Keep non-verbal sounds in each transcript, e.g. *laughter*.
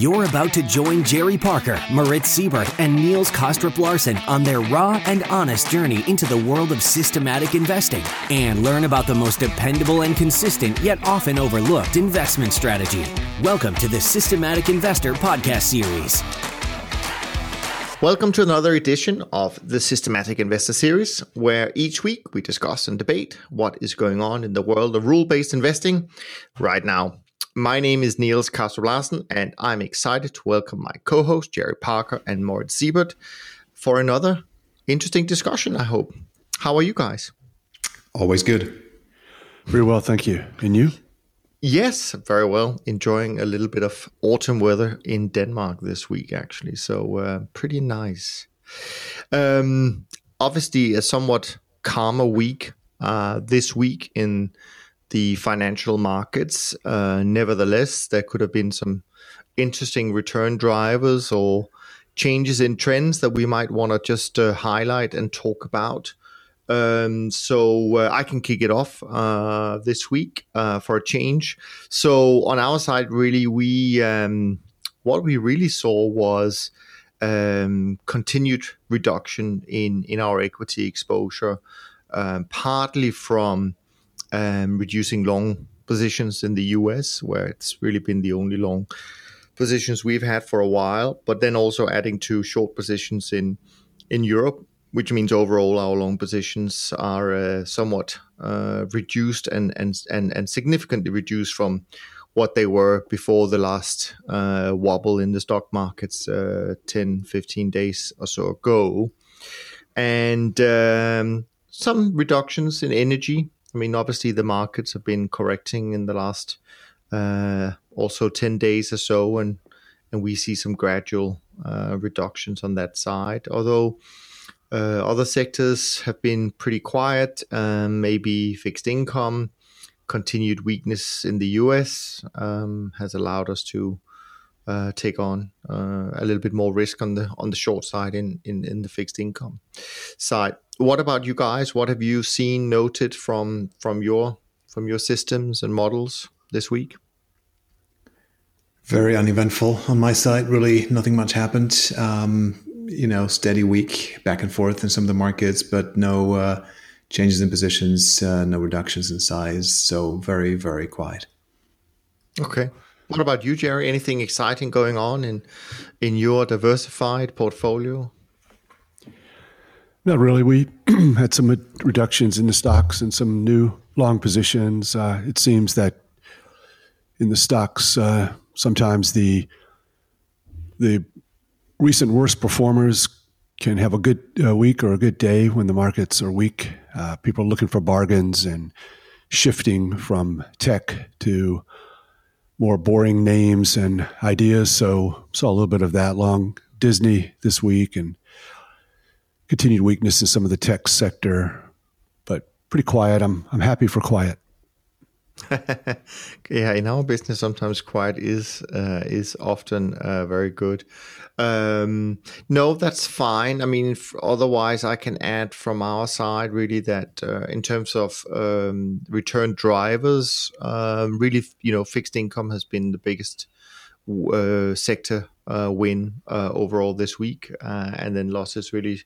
You're about to join Jerry Parker, Moritz Seibert, and Niels Kaastrup Larsen on their raw and honest journey into the world of systematic investing and learn about the most dependable and consistent yet often overlooked investment strategy. Welcome to the Systematic Investor Podcast Series. Welcome to another edition of the Systematic Investor Series, where each week we discuss and debate what is going on in the world of rule based investing right now. My name is Niels Kaastrup Larsen, and I'm excited to welcome my co host Jerry Parker and Moritz Seibert for another interesting discussion, I hope. How are you guys? Always good. Very well, thank you. And you? Yes, very well. Enjoying a little bit of autumn weather in Denmark this week, actually. So, uh, pretty nice. Um, obviously, a somewhat calmer week uh, this week in the financial markets. Uh, nevertheless, there could have been some interesting return drivers or changes in trends that we might want to just uh, highlight and talk about. Um, so uh, I can kick it off uh, this week uh, for a change. So on our side, really, we um, what we really saw was um, continued reduction in in our equity exposure, um, partly from um, reducing long positions in the US, where it's really been the only long positions we've had for a while, but then also adding to short positions in in Europe, which means overall our long positions are uh, somewhat uh, reduced and, and and and significantly reduced from what they were before the last uh, wobble in the stock markets uh, 10, 15 days or so ago. And um, some reductions in energy I mean, obviously the markets have been correcting in the last uh, also ten days or so, and and we see some gradual uh, reductions on that side. Although uh, other sectors have been pretty quiet, um, maybe fixed income, continued weakness in the U.S. Um, has allowed us to uh, take on uh, a little bit more risk on the on the short side in, in in the fixed income side what about you guys? What have you seen noted from from your from your systems and models this week? Very uneventful on my side. Really, nothing much happened. Um, you know, steady week back and forth in some of the markets, but no uh, changes in positions, uh, no reductions in size. So very, very quiet. Okay. What about you, Jerry? Anything exciting going on in in your diversified portfolio? Not really. We *clears throat* had some reductions in the stocks and some new long positions. Uh, it seems that in the stocks, uh, sometimes the the recent worst performers can have a good uh, week or a good day when the markets are weak. Uh, people are looking for bargains and shifting from tech to more boring names and ideas. So saw a little bit of that long Disney this week and continued weakness in some of the tech sector, but pretty quiet. I'm I'm happy for quiet. *laughs* yeah, in our business, sometimes quiet is uh, is often uh, very good. Um, no, that's fine. I mean, if, otherwise, I can add from our side really that uh, in terms of um, return drivers, um, really, you know, fixed income has been the biggest uh, sector uh, win uh, overall this week, uh, and then losses really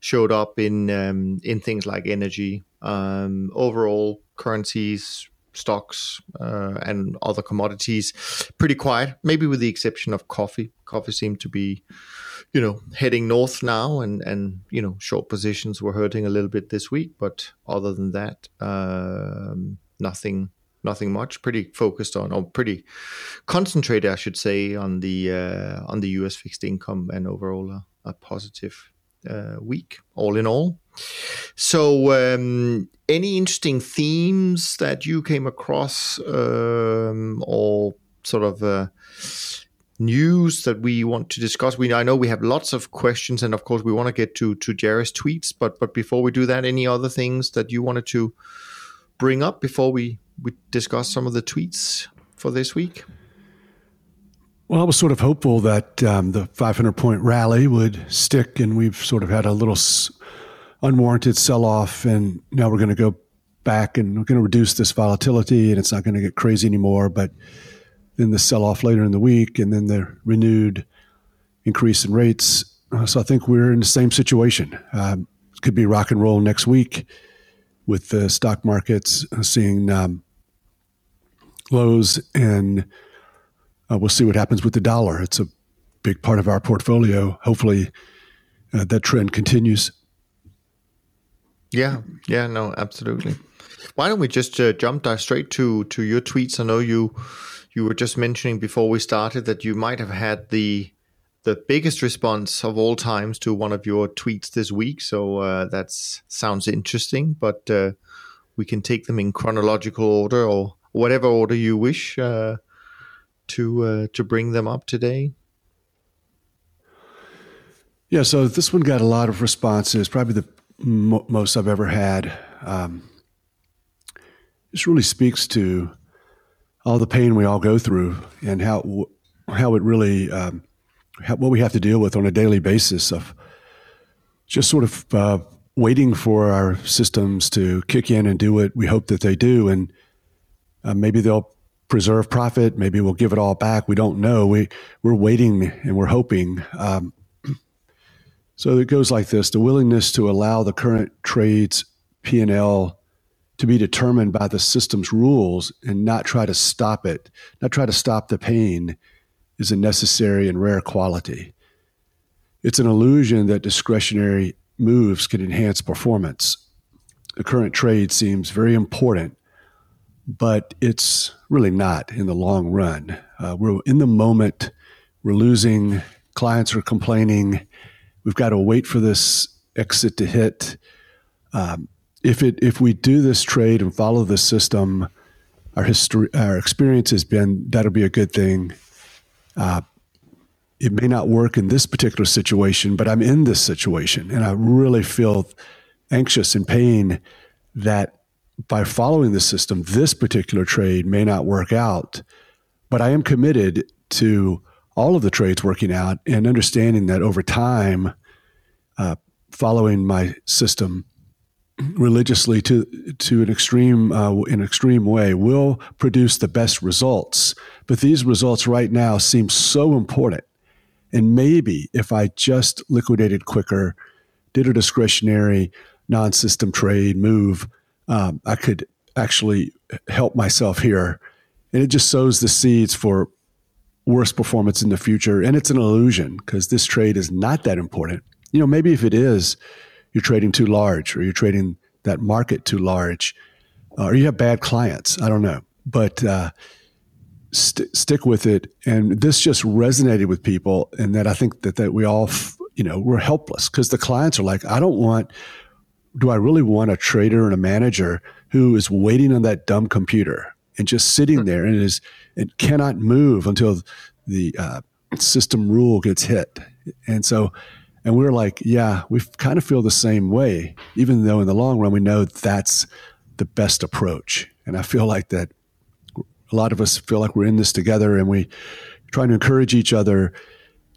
showed up in um, in things like energy, um, overall currencies, stocks, uh, and other commodities. Pretty quiet, maybe with the exception of coffee. Coffee seemed to be, you know, heading north now, and and you know, short positions were hurting a little bit this week, but other than that, um, nothing nothing much. Pretty focused on, or pretty concentrated, I should say, on the uh, on the U.S. fixed income and overall a, a positive uh, week, all in all. So, um, any interesting themes that you came across, um, or sort of uh, news that we want to discuss? We I know we have lots of questions, and of course we want to get to to Jerry's tweets. But but before we do that, any other things that you wanted to bring up before we we discuss some of the tweets for this week? Well, I was sort of hopeful that um, the 500 point rally would stick, and we've sort of had a little unwarranted sell off, and now we're going to go back and we're going to reduce this volatility, and it's not going to get crazy anymore. But then the sell off later in the week, and then the renewed increase in rates. Uh, so I think we're in the same situation. Um, could be rock and roll next week with the stock markets uh, seeing um, lows, and uh, we'll see what happens with the dollar. It's a big part of our portfolio. Hopefully, uh, that trend continues. Yeah, yeah, no, absolutely. Why don't we just uh, jump straight to to your tweets? I know you you were just mentioning before we started that you might have had the the biggest response of all times to one of your tweets this week. So uh, that sounds interesting, but uh, we can take them in chronological order or whatever order you wish uh, to uh, to bring them up today. Yeah, so this one got a lot of responses, probably the mo- most I've ever had. Um, this really speaks to all the pain we all go through and how how it really um, how, what we have to deal with on a daily basis of just sort of uh, waiting for our systems to kick in and do what we hope that they do, and uh, maybe they'll preserve profit, maybe we'll give it all back. We don't know. We we're waiting and we're hoping. Um, *clears throat* so it goes like this: the willingness to allow the current trades P and L to be determined by the system's rules and not try to stop it, not try to stop the pain, is a necessary and rare quality. It's an illusion that discretionary moves can enhance performance. The current trade seems very important, but it's really not in the long run. Uh, we're in the moment, we're losing, clients are complaining, we've got to wait for this exit to hit. Um, if it if we do this trade and follow the system, our history, our experience has been that'll be a good thing. Uh, it may not work in this particular situation, but I'm in this situation, and I really feel anxious and pain that by following the system, this particular trade may not work out. But I am committed to all of the trades working out and understanding that over time, uh, following my system religiously to to an extreme uh, an extreme way will produce the best results. But these results right now seem so important, and maybe if I just liquidated quicker, did a discretionary non-system trade move, um, I could actually help myself here, and it just sows the seeds for worse performance in the future. And it's an illusion because this trade is not that important. You know, maybe if it is you're trading too large or you're trading that market too large uh, or you have bad clients. I don't know. But uh, st- stick with it. And this just resonated with people. And that I think that, that we all, f- you know, we're helpless because the clients are like, I don't want, do I really want a trader and a manager who is waiting on that dumb computer and just sitting there and is and cannot move until the uh, system rule gets hit. And so and we are like, yeah, we kind of feel the same way, even though in the long run we know that's the best approach. And I feel like that a lot of us feel like we're in this together and we trying to encourage each other.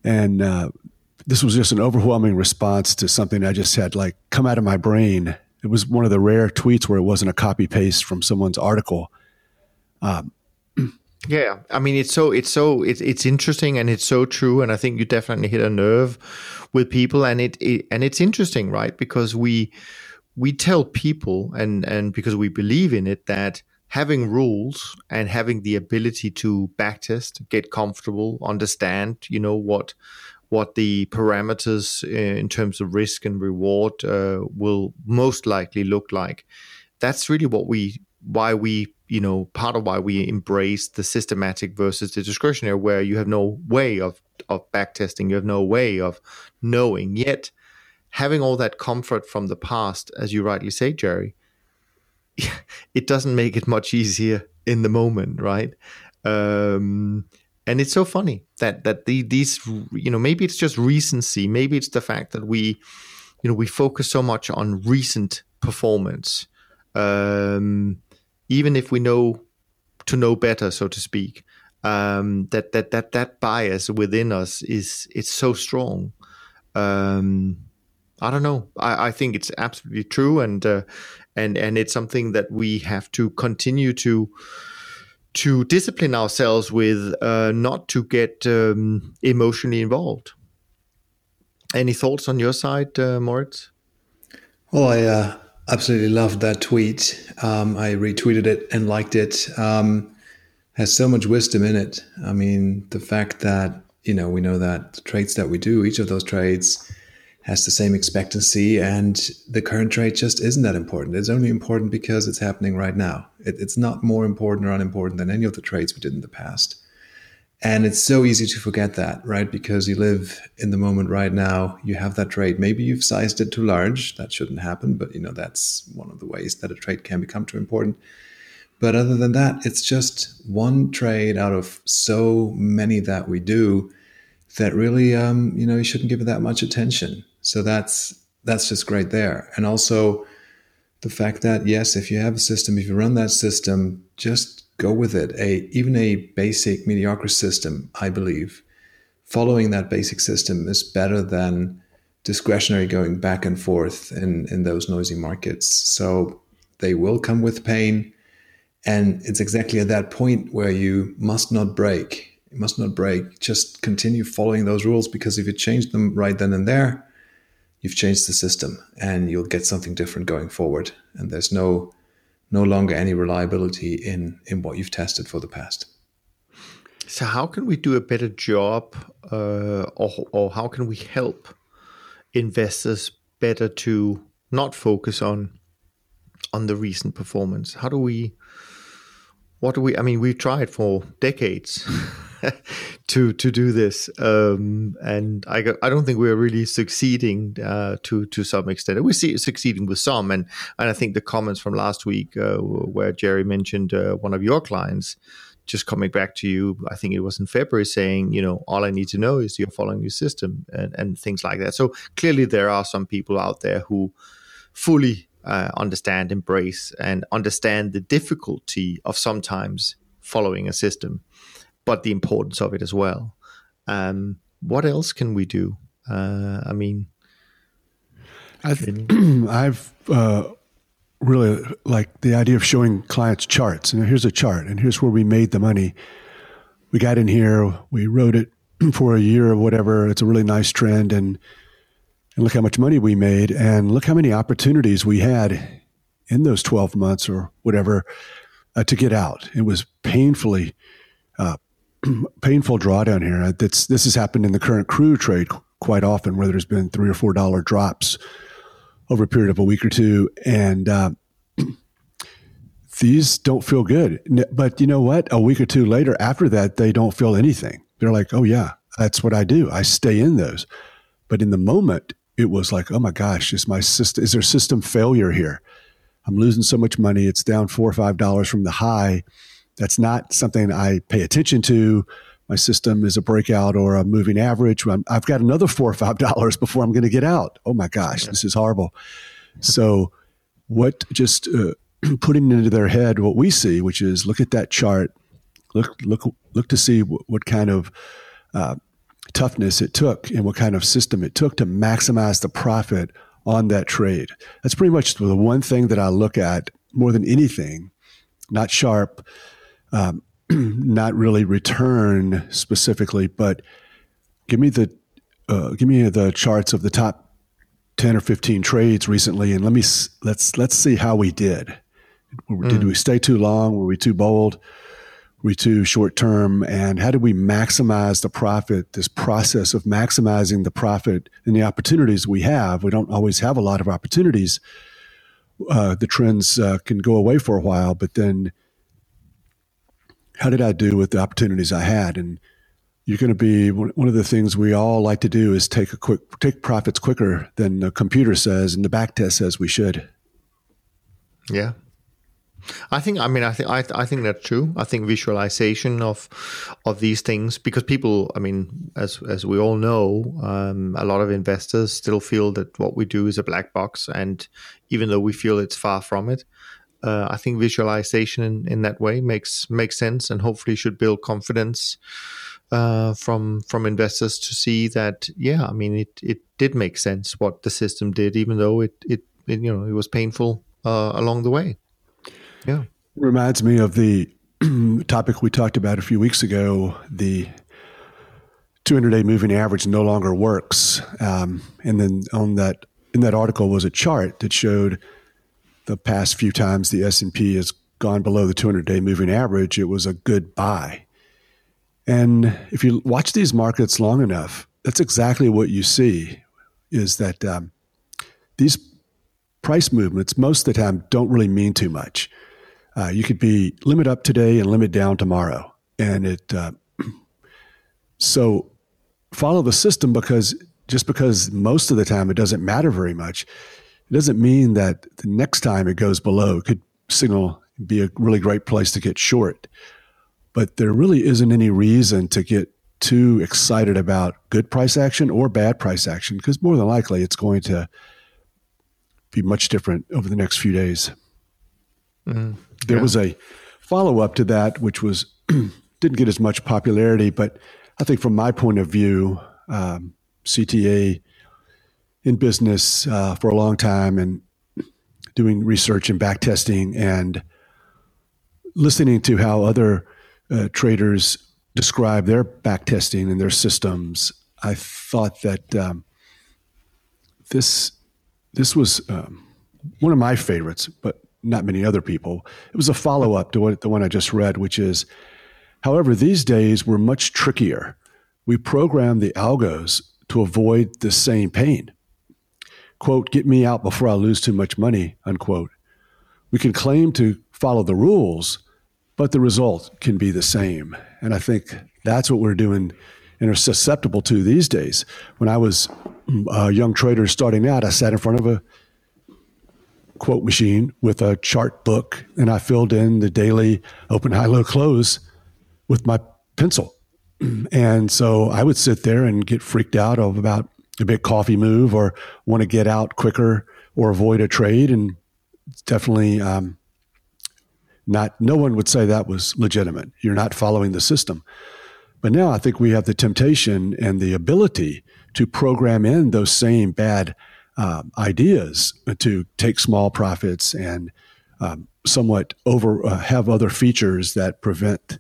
And uh, this was just an overwhelming response to something I just had like come out of my brain. It was one of the rare tweets where it wasn't a copy paste from someone's article. Um, *clears throat* yeah, I mean it's so it's so it's it's interesting and it's so true, and I think you definitely hit a nerve with people, and it, it and it's interesting, right? Because we we tell people, and and because we believe in it, that having rules and having the ability to backtest, get comfortable, understand, you know what what the parameters in terms of risk and reward uh, will most likely look like. That's really what we why we you know part of why we embrace the systematic versus the discretionary where you have no way of of backtesting you have no way of knowing yet having all that comfort from the past as you rightly say jerry *laughs* it doesn't make it much easier in the moment right um, and it's so funny that that the, these you know maybe it's just recency maybe it's the fact that we you know we focus so much on recent performance um, even if we know to know better, so to speak, um, that that that that bias within us is it's so strong. Um, I don't know. I, I think it's absolutely true, and uh, and and it's something that we have to continue to to discipline ourselves with uh, not to get um, emotionally involved. Any thoughts on your side, uh, Moritz? Well, I uh, absolutely loved that tweet. Um, I retweeted it and liked it. Um, has so much wisdom in it. I mean, the fact that you know we know that the trades that we do, each of those trades has the same expectancy, and the current trade just isn't that important. It's only important because it's happening right now. It, it's not more important or unimportant than any of the trades we did in the past. And it's so easy to forget that, right? Because you live in the moment right now. You have that trade. Maybe you've sized it too large. That shouldn't happen, but you know that's one of the ways that a trade can become too important. But other than that, it's just one trade out of so many that we do that really, um, you know, you shouldn't give it that much attention. So that's that's just great there. And also the fact that yes, if you have a system, if you run that system, just go with it. A even a basic mediocre system, I believe, following that basic system is better than discretionary going back and forth in in those noisy markets. So they will come with pain, and it's exactly at that point where you must not break. You must not break. Just continue following those rules because if you change them right then and there, you've changed the system and you'll get something different going forward. And there's no no longer any reliability in in what you've tested for the past. So how can we do a better job, uh, or or how can we help investors better to not focus on on the recent performance? How do we? What do we? I mean, we've tried for decades. *laughs* *laughs* to to do this, um, and I I don't think we're really succeeding uh, to to some extent. We're succeeding with some, and and I think the comments from last week uh, where Jerry mentioned uh, one of your clients. Just coming back to you, I think it was in February saying, you know, all I need to know is you're following your system and, and things like that. So clearly, there are some people out there who fully uh, understand, embrace, and understand the difficulty of sometimes following a system but the importance of it as well. Um, what else can we do? Uh, I mean, I've, *clears throat* I've uh, really like the idea of showing clients charts. And here's a chart, and here's where we made the money. We got in here, we wrote it *clears throat* for a year or whatever. It's a really nice trend, and and look how much money we made, and look how many opportunities we had in those twelve months or whatever uh, to get out. It was painfully uh, *clears throat* painful drawdown here. That's this has happened in the current crude trade quite often, where there's been three or four dollar drops over a period of a week or two, and uh, *clears throat* these don't feel good. But you know what? A week or two later, after that, they don't feel anything. They're like, "Oh yeah, that's what I do. I stay in those." But in the moment, it was like, "Oh my gosh, is my system? Is there system failure here? I'm losing so much money. It's down four or five dollars from the high." That's not something I pay attention to. My system is a breakout or a moving average. I've got another four or five *laughs* dollars before I'm going to get out. Oh my gosh, this is horrible. So, what just uh, *clears throat* putting into their head what we see, which is look at that chart, look look look to see what, what kind of uh, toughness it took and what kind of system it took to maximize the profit on that trade. That's pretty much the one thing that I look at more than anything. Not Sharpe, um, *clears throat* not really return specifically, but give me the uh, give me the charts of the top ten or fifteen trades recently, and let me let's let's see how we did. Did mm. we stay too long? Were we too bold? Were we too short term? And how did we maximize the profit? This process of maximizing the profit and the opportunities we have. We don't always have a lot of opportunities. Uh, the trends uh, can go away for a while, but then how did I do with the opportunities I had? And you're going to be one of the things we all like to do is take a quick take profits quicker than the computer says and the back test says we should. Yeah. I think I mean I think I, think that's true. I think visualization of of these things because people I mean as as we all know um, a lot of investors still feel that what we do is a black box and even though we feel it's far from it uh, I think visualization in, in, that way makes makes sense and hopefully should build confidence uh, from from investors to see that yeah I mean it it did make sense what the system did even though it it, it you know it was painful uh, along the way yeah reminds me of the *clears throat* topic we talked about a few weeks ago, the 200 day moving average no longer works. Um, and then on that in that article was a chart that showed the past few times the S&P has gone below the 200 day moving average, it was a good buy. And if you watch these markets long enough, that's exactly what you see is that um, these price movements most of the time don't really mean too much. Uh, you could be limit up today and limit down tomorrow, and it uh, *clears throat* so follow the system because just because most of the time it doesn't matter very much, it doesn't mean that the next time it goes below it could signal be a really great place to get short. But there really isn't any reason to get too excited about good price action or bad price action because more than likely it's going to be much different over the next few days. Mm, there was a follow up to that, which was *clears throat* didn't get as much popularity, but I think from my point of view, um, CTA in business uh, for a long time and doing research and back testing and listening to how other uh, traders describe their back testing and their systems, I thought that um, this this was um, one of my favorites, but not many other people. It was a follow up to what, the one I just read, which is, however, these days we're much trickier. We program the algos to avoid the same pain. Quote, get me out before I lose too much money, unquote. We can claim to follow the rules, but the result can be the same. And I think that's what we're doing and are susceptible to these days. When I was mm, a young trader starting out, I sat in front of a quote machine with a chart book and I filled in the daily open, high, low, close with my pencil. *clears throat* And so I would sit there and get freaked out of about a big coffee move or want to get out quicker or avoid a trade. And definitely um, not, no one would say that was legitimate. You're not following the system. But now I think we have the temptation and the ability to program in those same bad um, ideas to take small profits and um, somewhat over uh, have other features that prevent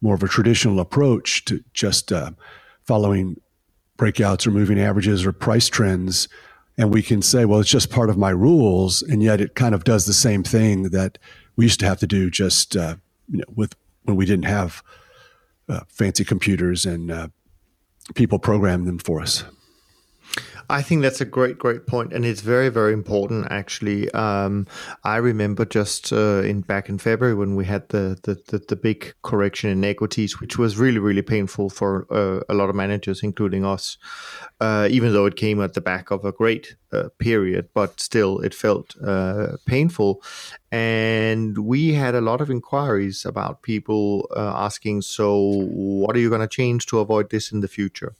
more of a traditional approach to just uh, following breakouts or moving averages or price trends. And we can say, well, it's just part of my rules, and yet it kind of does the same thing that we used to have to do just uh, you know, with when we didn't have uh, fancy computers and uh, people program them for us. I think that's a great, great point, and it's very, very important. Actually, um, I remember just uh, in back in February when we had the, the the, the big correction in equities, which was really, really painful for uh, a lot of managers, including us. Uh, even though it came at the back of a great uh, period, but still, it felt uh, painful. And we had a lot of inquiries about people uh, asking, "So, what are you going to change to avoid this in the future?"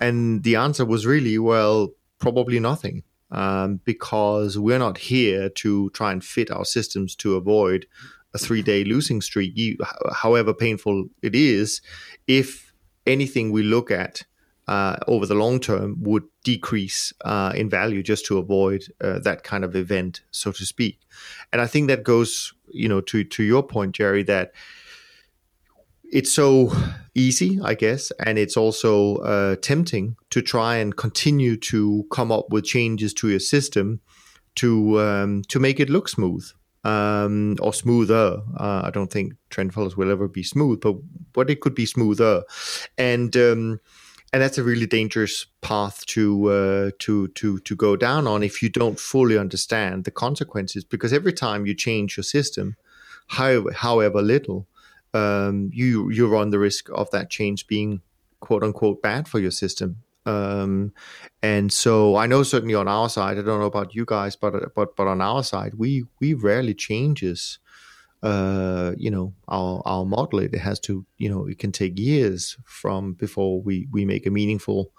And the answer was really, well, probably nothing. Um, because we're not here to try and fit our systems to avoid a three day losing streak, however painful it is. If anything we look at uh, over the long term would decrease uh, in value just to avoid uh, that kind of event, so to speak. And I think that goes, you know, to to your point, Jerry, that it's so easy, I guess, and it's also uh, tempting to try and continue to come up with changes to your system to um, to make it look smooth um, or smoother. Uh, I don't think trend follows will ever be smooth, but but it could be smoother, and um, and that's a really dangerous path to uh, to to to go down on if you don't fully understand the consequences. Because every time you change your system, however, however little um, you you run the risk of that change being quote unquote bad for your system. Um, and so I know certainly on our side, I don't know about you guys, but but but on our side, we we rarely changes. Uh, you know our our model. It has to you know it can take years from before we we make a meaningful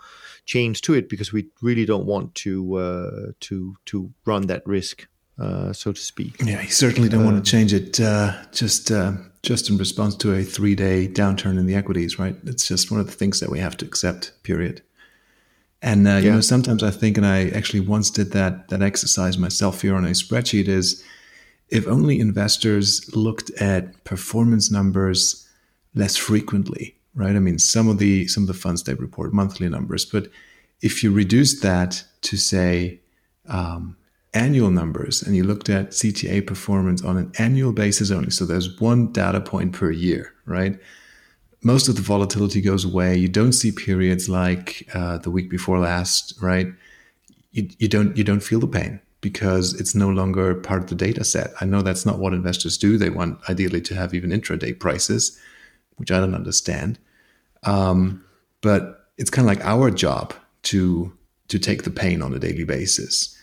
change to it because we really don't want to uh, to to run that risk. Uh, so to speak. Yeah, you certainly don't want to um, change it uh, just uh, just in response to a three day downturn in the equities, right? It's just one of the things that we have to accept, period. And uh, yeah. you know, sometimes I think, and I actually once did that that exercise myself here on a spreadsheet, is if only investors looked at performance numbers less frequently, right? I mean, some of the some of the funds they report monthly numbers, but if you reduce that to say um, annual numbers and you looked at CTA performance on an annual basis only, so there's one data point per year, right? Most of the volatility goes away. You don't see periods like uh, the week before last, right? You, you don't you don't feel the pain because it's no longer part of the data set. I know that's not what investors do. They want ideally to have even intraday prices, which I don't understand. Um, but it's kind of like our job to to take the pain on a daily basis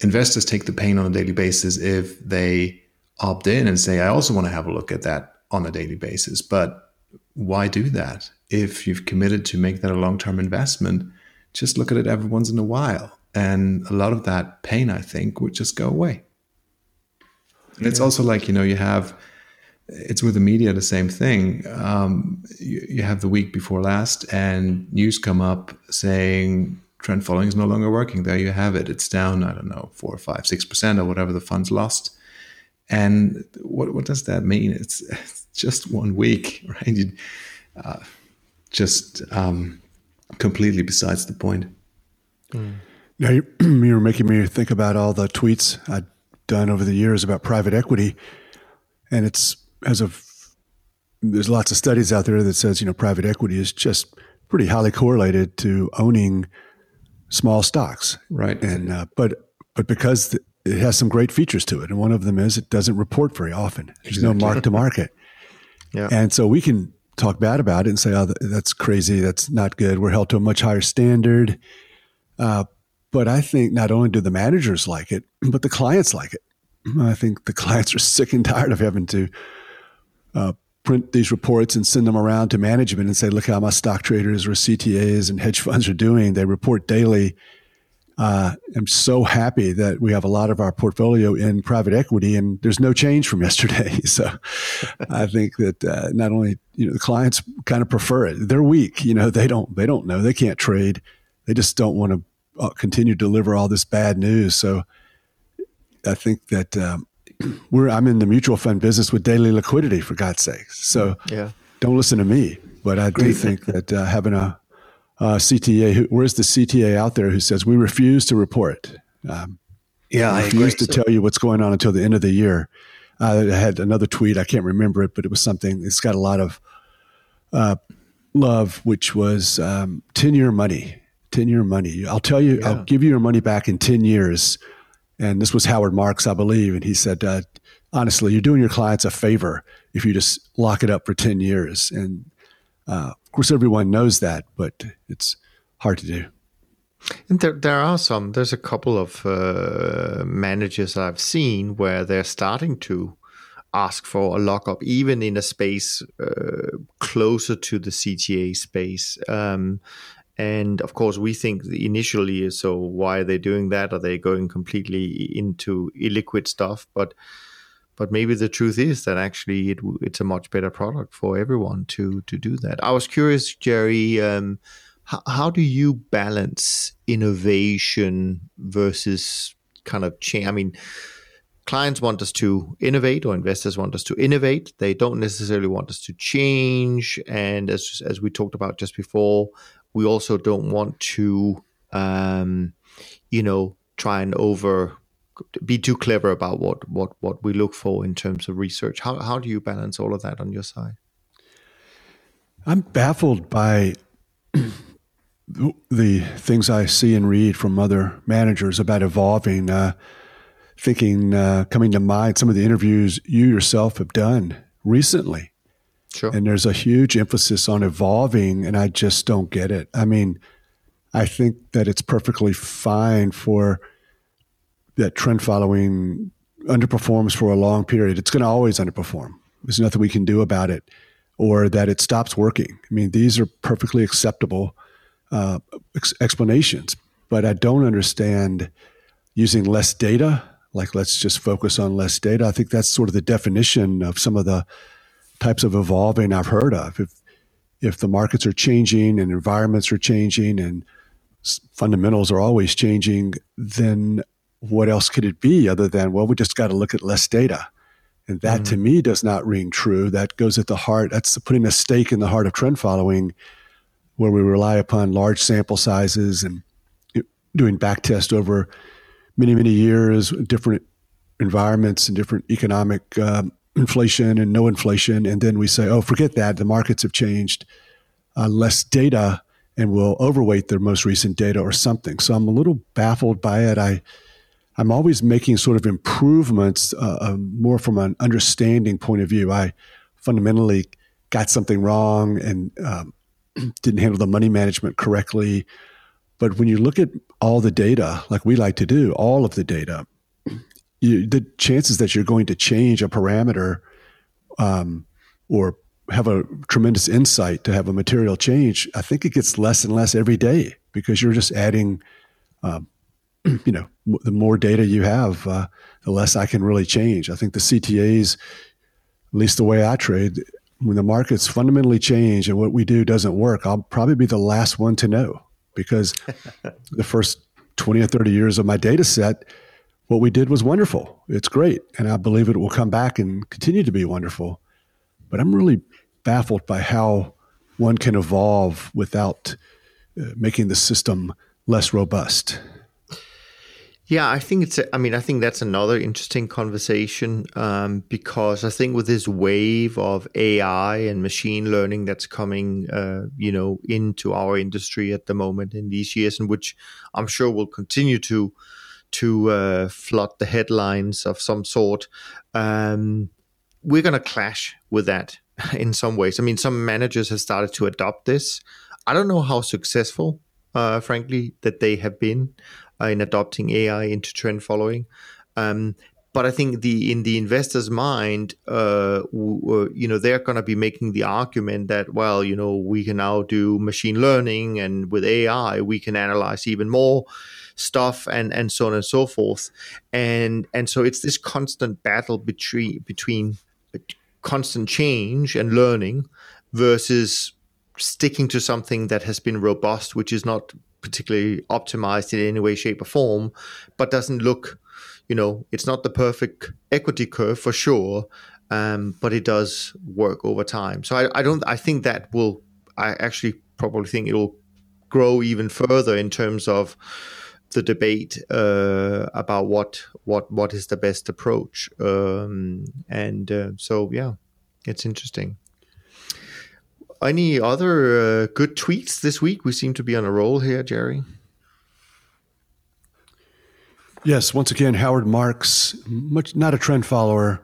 investors take the pain on a daily basis if they opt in and say, I also want to have a look at that on a daily basis. But why do that? If you've committed to make that a long term investment, just look at it every once in a while. And a lot of that pain, I think, would just go away. And yeah. it's also like, you know, you have, it's with the media the same thing. Um, you, you have the week before last, and news come up saying trend following is no longer working. There you have it. It's down, I don't know, four five, six percent or whatever the fund's lost. And what what does that mean? It's, *laughs* it's just one week, *laughs* right? You, uh, just um, completely besides the point. Mm. Now you, *clears throat* you were making me think about all the tweets I'd done over the years about private equity, and it's as of there's lots of studies out there that says you know private equity is just pretty highly correlated to owning small stocks, right? And uh, but but because it has some great features to it, and one of them is it doesn't report very often. There's exactly. no mark to market, *laughs* yeah. And so we can talk bad about it and say, "Oh, that's crazy. That's not good. We're held to a much higher standard." Uh, but I think not only do the managers like it, but the clients like it. I think the clients are *laughs* sick and tired of having to uh, print these reports and send them around to management and say, look how my stock traders or CTAs and hedge funds are doing. They report daily. Uh, I'm so happy that we have a lot of our portfolio in private equity and there's no change from yesterday. *laughs* So I think that uh, not only, you know, the clients kind of prefer it. They're weak. You know, they don't, they don't know. They can't trade. They just don't want to uh, continue to deliver all this bad news. So I think that um, *clears throat* we're I'm in the mutual fund business with daily liquidity for God's sake. So yeah. don't listen to me. But I do think that uh, having a, a CTA, who, where's the CTA out there who says we refuse to report? Um, yeah, I refuse to so, tell you what's going on until the end of the year. Uh, I had another tweet. I can't remember it, but it was something. It's got a lot of uh, love, which was um, ten year money. Ten year money. I'll tell you. Yeah. I'll give you your money back in ten years and this was Howard Marks, I believe, and he said, uh, honestly, you're doing your clients a favor if you just lock it up for ten years. And uh, of course, everyone knows that, but it's hard to do. And there, there are some. There's a couple of uh, managers I've seen where they're starting to ask for a lockup, even in a space uh, closer to the CTA space. Um, and of course, we think initially, so why are they doing that? Are they going completely into illiquid stuff? But but maybe the truth is that actually it, it's a much better product for everyone to to do that. I was curious, Jerry, um, how, how do you balance innovation versus kind of change? I mean, clients want us to innovate or investors want us to innovate. They don't necessarily want us to change. And as as we talked about just before, we also don't want to, um, you know, try and over be too clever about what what what we look for in terms of research. How how do you balance all of that on your side? I'm baffled by *clears throat* the things I see and read from other managers about evolving. Uh, thinking, uh, coming to mind, some of the interviews you yourself have done recently Sure. And there's a huge emphasis on evolving, and I just don't get it. I mean, I think that it's perfectly fine for that trend following underperforms for a long period. It's going to always underperform. There's nothing we can do about it, or that it stops working. I mean, these are perfectly acceptable uh, ex- explanations, but I don't understand using less data. Like, let's just focus on less data. I think that's sort of the definition of some of the types of evolving I've heard of. If if the markets are changing and environments are changing and fundamentals are always changing, then what else could it be other than, well, we just got to look at less data. And that mm-hmm. to me does not ring true. That goes at the heart, that's putting a stake in the heart of trend following, where we rely upon large sample sizes and doing back test over many, many years, different environments and different economic um, inflation and no inflation. And then we say, oh, forget that. The markets have changed. Uh, less data and we'll overweight their most recent data or something. So I'm a little baffled by it. I, I'm always making sort of improvements uh, uh, more from an understanding point of view. I fundamentally got something wrong and um, *clears throat* didn't handle the money management correctly. But when you look at all the data, like we like to do, all of the data, you, the chances that you're going to change a parameter um, or have a tremendous insight to have a material change, I think it gets less and less every day because you're just adding, um, *clears throat* you know, the more data you have, uh, the less I can really change. I think the CTAs, at least the way I trade, when the markets fundamentally change and what we do doesn't work, I'll probably be the last one to know because *laughs* the first 20 or 30 years of my data set, what we did was wonderful. It's great. And I believe it will come back and continue to be wonderful. But I'm really baffled by how one can evolve without uh, making the system less robust. Yeah, I think it's. A, I mean, I think that's another interesting conversation um, because I think with this wave of AI and machine learning that's coming, uh, you know, into our industry at the moment in these years, and which I'm sure will continue to to uh, flood the headlines of some sort, um, we're going to clash with that *laughs* in some ways. I mean, some managers have started to adopt this. I don't know how successful, uh, frankly, that they have been uh, in adopting AI into trend following. Um, but I think the in the investor's mind, uh, w- you know, they're going to be making the argument that well, you know, we can now do machine learning, and with AI, we can analyze even more stuff, and and so on and so forth. And and so it's this constant battle between between constant change and learning versus sticking to something that has been robust, which is not particularly optimized in any way, shape, or form, but doesn't look, you know, it's not the perfect equity curve for sure, um, but it does work over time. So I, I don't, I think that will, I actually probably think it'll grow even further in terms of the debate uh, about what what what is the best approach, um, and uh, so yeah, it's interesting. Any other uh, good tweets this week? We seem to be on a roll here, Jerry. Yes, once again, Howard Marks, much not a trend follower.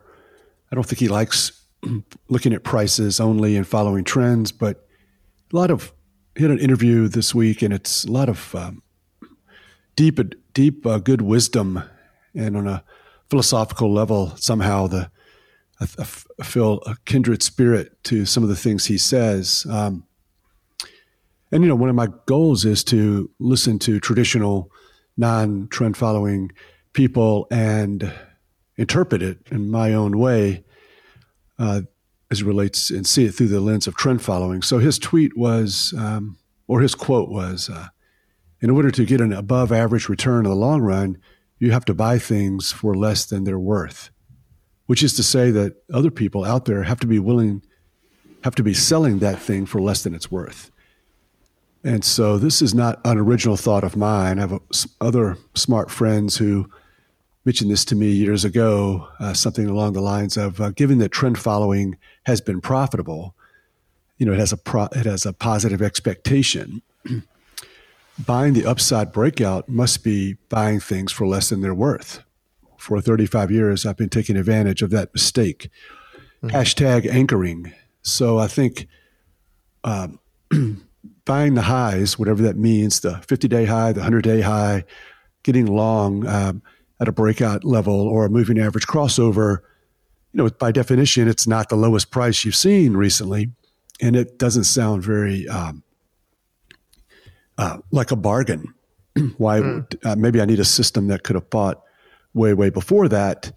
I don't think he likes *clears throat* looking at prices only and following trends, but a lot of he had an interview this week, and it's a lot of um, deep, deep, uh, good wisdom, and on a philosophical level, somehow the I, I feel a kindred spirit to some of the things he says. Um, and you know, one of my goals is to listen to traditional, non-trend following people and interpret it in my own way uh, as it relates and see it through the lens of trend following. So his tweet was, um, or his quote was, uh, in order to get an above average return in the long run, you have to buy things for less than they're worth which is to say that other people out there have to be willing, have to be selling that thing for less than it's worth. And so this is not an original thought of mine. I have a, other smart friends who mentioned this to me years ago, uh, something along the lines of, uh, given that trend following has been profitable, you know, it has a pro- it has a positive expectation. *clears throat* buying the upside breakout must be buying things for less than they're worth for 35 years, I've been taking advantage of that mistake. Mm-hmm. Hashtag anchoring. So I think um, *clears throat* buying the highs, whatever that means, the 50 day high, the 100 day high, getting long um, at a breakout level or a moving average crossover, you know, by definition, it's not the lowest price you've seen recently. And it doesn't sound very um, uh, like a bargain. *clears throat* Why? Mm. Uh, maybe I need a system that could have bought way, way before that.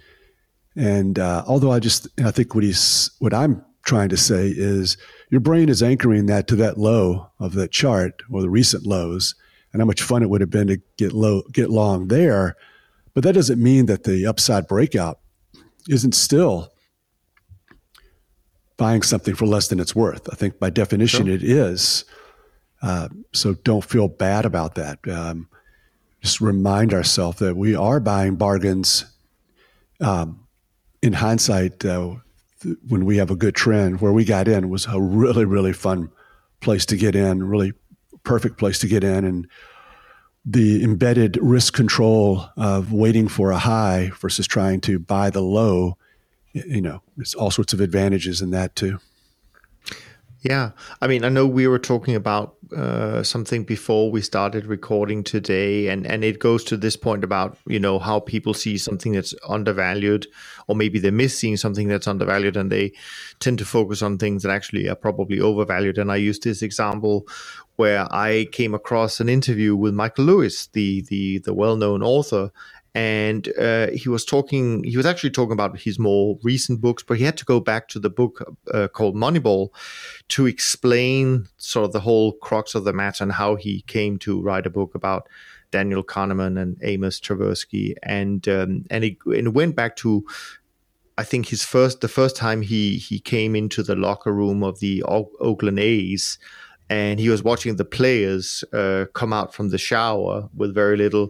And uh, although I just, I think what he's, what I'm trying to say is your brain is anchoring that to that low of that chart or the recent lows and how much fun it would have been to get low, get long there. but that doesn't mean that the upside breakout isn't still buying something for less than it's worth. I think by definition sure. it is. Uh, so don't feel bad about that. Um, just remind ourselves that we are buying bargains. Um, in hindsight, uh, th- when we have a good trend, where we got in was a really, really fun place to get in, really perfect place to get in. And the embedded risk control of waiting for a high versus trying to buy the low you know, there's all sorts of advantages in that too. Yeah, I mean, I know we were talking about uh, something before we started recording today, and and it goes to this point about you know how people see something that's undervalued, or maybe they're missing something that's undervalued, and they tend to focus on things that actually are probably overvalued. And I use this example where I came across an interview with Michael Lewis, the the the well known author, and uh, he was talking he was actually talking about his more recent books but he had to go back to the book uh, called moneyball to explain sort of the whole crux of the matter and how he came to write a book about daniel kahneman and amos tversky. And um, and, he, and went back to I think his first the first time he he came into the locker room of the o- Oakland A's. And he was watching the players uh, come out from the shower with very little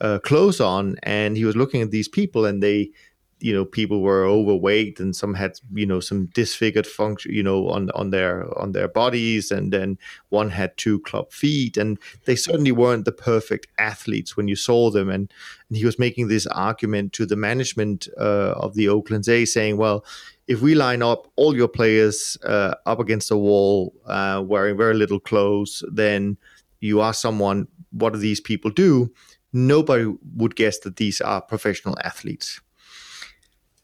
uh, clothes on, and he was looking at these people, and they, you know, people were overweight, and some had, you know, some disfigured function, you know, on on their on their bodies, and then one had two club feet, and they certainly weren't the perfect athletes when you saw them, and, and he was making this argument to the management uh, of the Oakland A, saying, well. If we line up all your players uh, up against a wall, uh, wearing very little clothes, then you are someone. What do these people do? nobody would guess that these are professional athletes.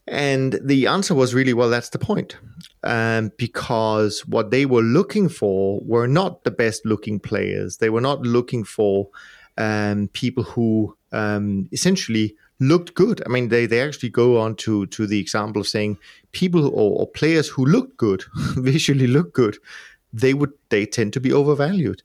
And the answer was really, well, that's the point. Um, because what they were looking for were not the best looking players. They were not looking for um, people who um, essentially looked good. I mean, they, they actually go on to, to the example of saying people or, or players who look good, *laughs* visually look good, they would they tend to be overvalued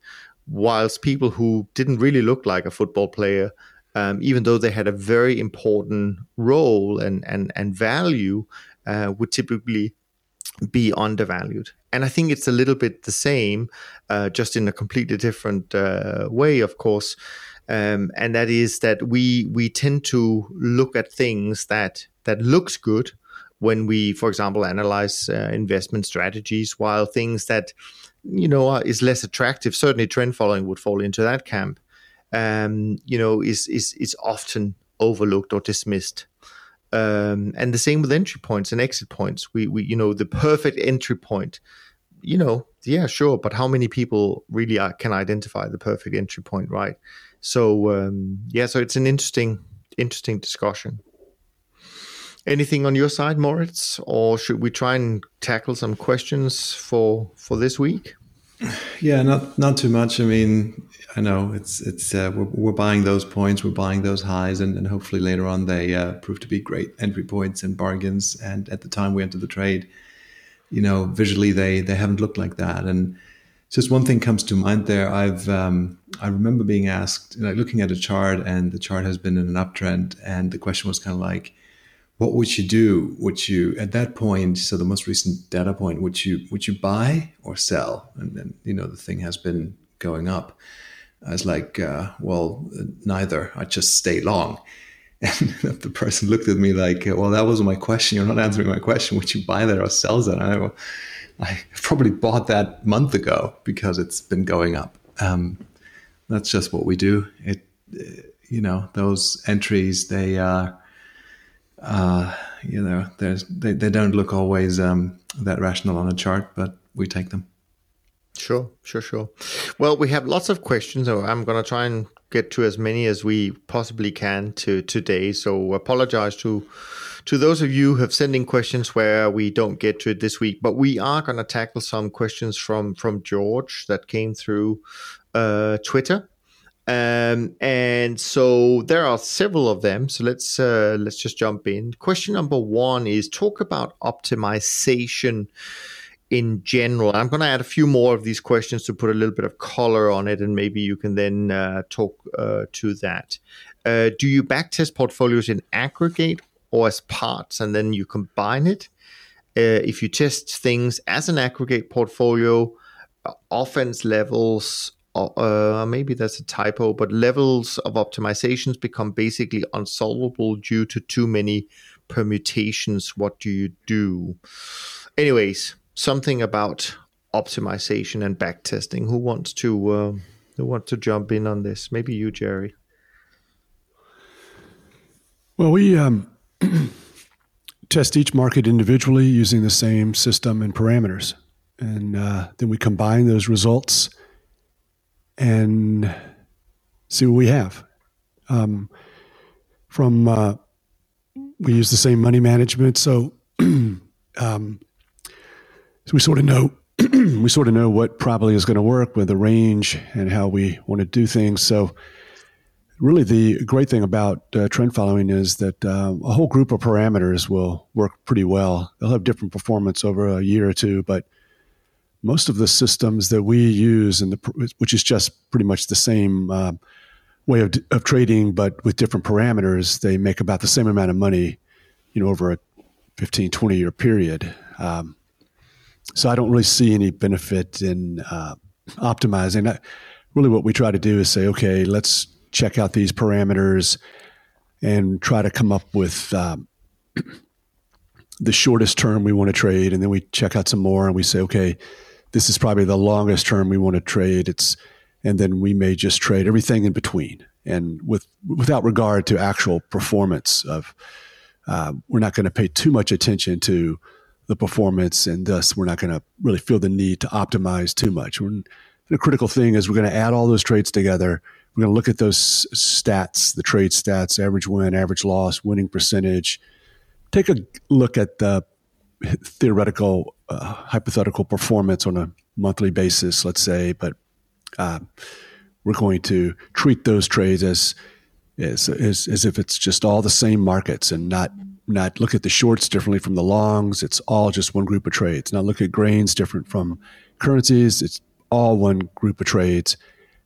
whilst people who didn't really look like a football player, um, even though they had a very important role and and and value, uh, would typically be undervalued. And I think it's a little bit the same, uh, just in a completely different uh, way, of course. Um, and that is that we we tend to look at things that that looks good when we, for example, analyze uh, investment strategies, while things that you know is less attractive. Certainly, trend following would fall into that camp. Um, you know, is is is often overlooked or dismissed. Um, and the same with entry points and exit points. We we you know the perfect entry point. You know, yeah, sure, but how many people really are, can identify the perfect entry point, right? So um, yeah, so it's an interesting interesting discussion. Anything on your side, Moritz, or should we try and tackle some questions for for this week? Yeah, not not too much. I mean, I know it's it's uh, we're, we're buying those points, we're buying those highs, and, and hopefully later on they uh, prove to be great entry points and bargains. And at the time we entered the trade, you know, visually they they haven't looked like that. And just one thing comes to mind there. I've um, I remember being asked, like looking at a chart, and the chart has been in an uptrend, and the question was kind of like what would you do? Would you at that point, so the most recent data point, would you would you buy or sell? And then you know the thing has been going up. I was like, uh, well, neither. I just stay long. *laughs* And the person looked at me like, well, that wasn't my question. You're not answering my question. Would you buy that or sell that? I, I probably bought that month ago because it's been going up. Um, that's just what we do. It, you know, those entries, they are. Uh, uh, you know, there's they, they don't look always um, that rational on a chart, but we take them. Sure, sure, sure. Well, we have lots of questions, so I'm going to try and get to as many as we possibly can to today. So apologize to to those of you who have sent in questions where we don't get to it this week, but we are going to tackle some questions from from George that came through uh, Twitter. Um, and so there are several of them. So let's uh, let's just jump in. Question number one is talk about optimization in general. I'm going to add a few more of these questions to put a little bit of color on it, and maybe you can then uh, talk uh, to that. Uh, do you backtest portfolios in aggregate or as parts, and then you combine it? Uh, if you test things as an aggregate portfolio, uh, offense levels, uh, maybe that's a typo, but levels of optimizations become basically unsolvable due to too many permutations. What do you do? Anyways, something about optimization and backtesting. Who wants to uh, who wants to jump in on this? Maybe you, Jerry. Well, we um, *clears throat* test each market individually using the same system and parameters, and uh, then we combine those results and see what we have. Um, from uh, we use the same money management, so *clears throat* um, so we sort of know *clears throat* we sort of know what probably is going to work with the range and how we want to do things. So really the great thing about uh, trend following is that uh, a whole group of parameters will work pretty well. They'll have different performance over a year or two, but most of the systems that we use, and which is just pretty much the same uh, way of, of trading, but with different parameters, they make about the same amount of money, you know, over a 15, 20 year period. Um, so I don't really see any benefit in uh, optimizing. I, really, what we try to do is say, okay, let's check out these parameters and try to come up with um, *clears throat* the shortest term we want to trade, and then we check out some more, and we say, okay, this is probably the longest term we want to trade. It's and then we may just trade everything in between, and with without regard to actual performance of. Uh, we're not going to pay too much attention to the performance, and thus we're not going to really feel the need to optimize too much. We're, the critical thing is we're going to add all those trades together we're going to look at those stats, the trade stats, average win, average loss, winning percentage. Take a look at the theoretical, hypothetical performance on a monthly basis, let's say, but uh, we're going to treat those trades as, as, as as if it's just all the same markets and not not look at the shorts differently from the longs. It's all just one group of trades. Not look at grains different from currencies. It's all one group of trades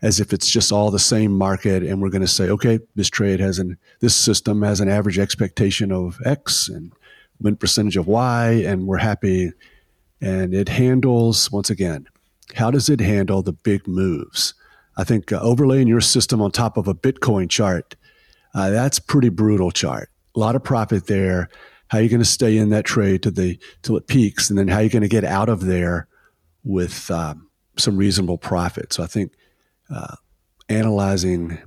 as if it's just all the same market and we're going to say okay this trade has an this system has an average expectation of x and win percentage of y and we're happy and it handles once again how does it handle the big moves i think uh, overlaying your system on top of a bitcoin chart uh, that's pretty brutal chart a lot of profit there how are you going to stay in that trade to the till it peaks and then how are you going to get out of there with um, some reasonable profit so i think uh, analyzing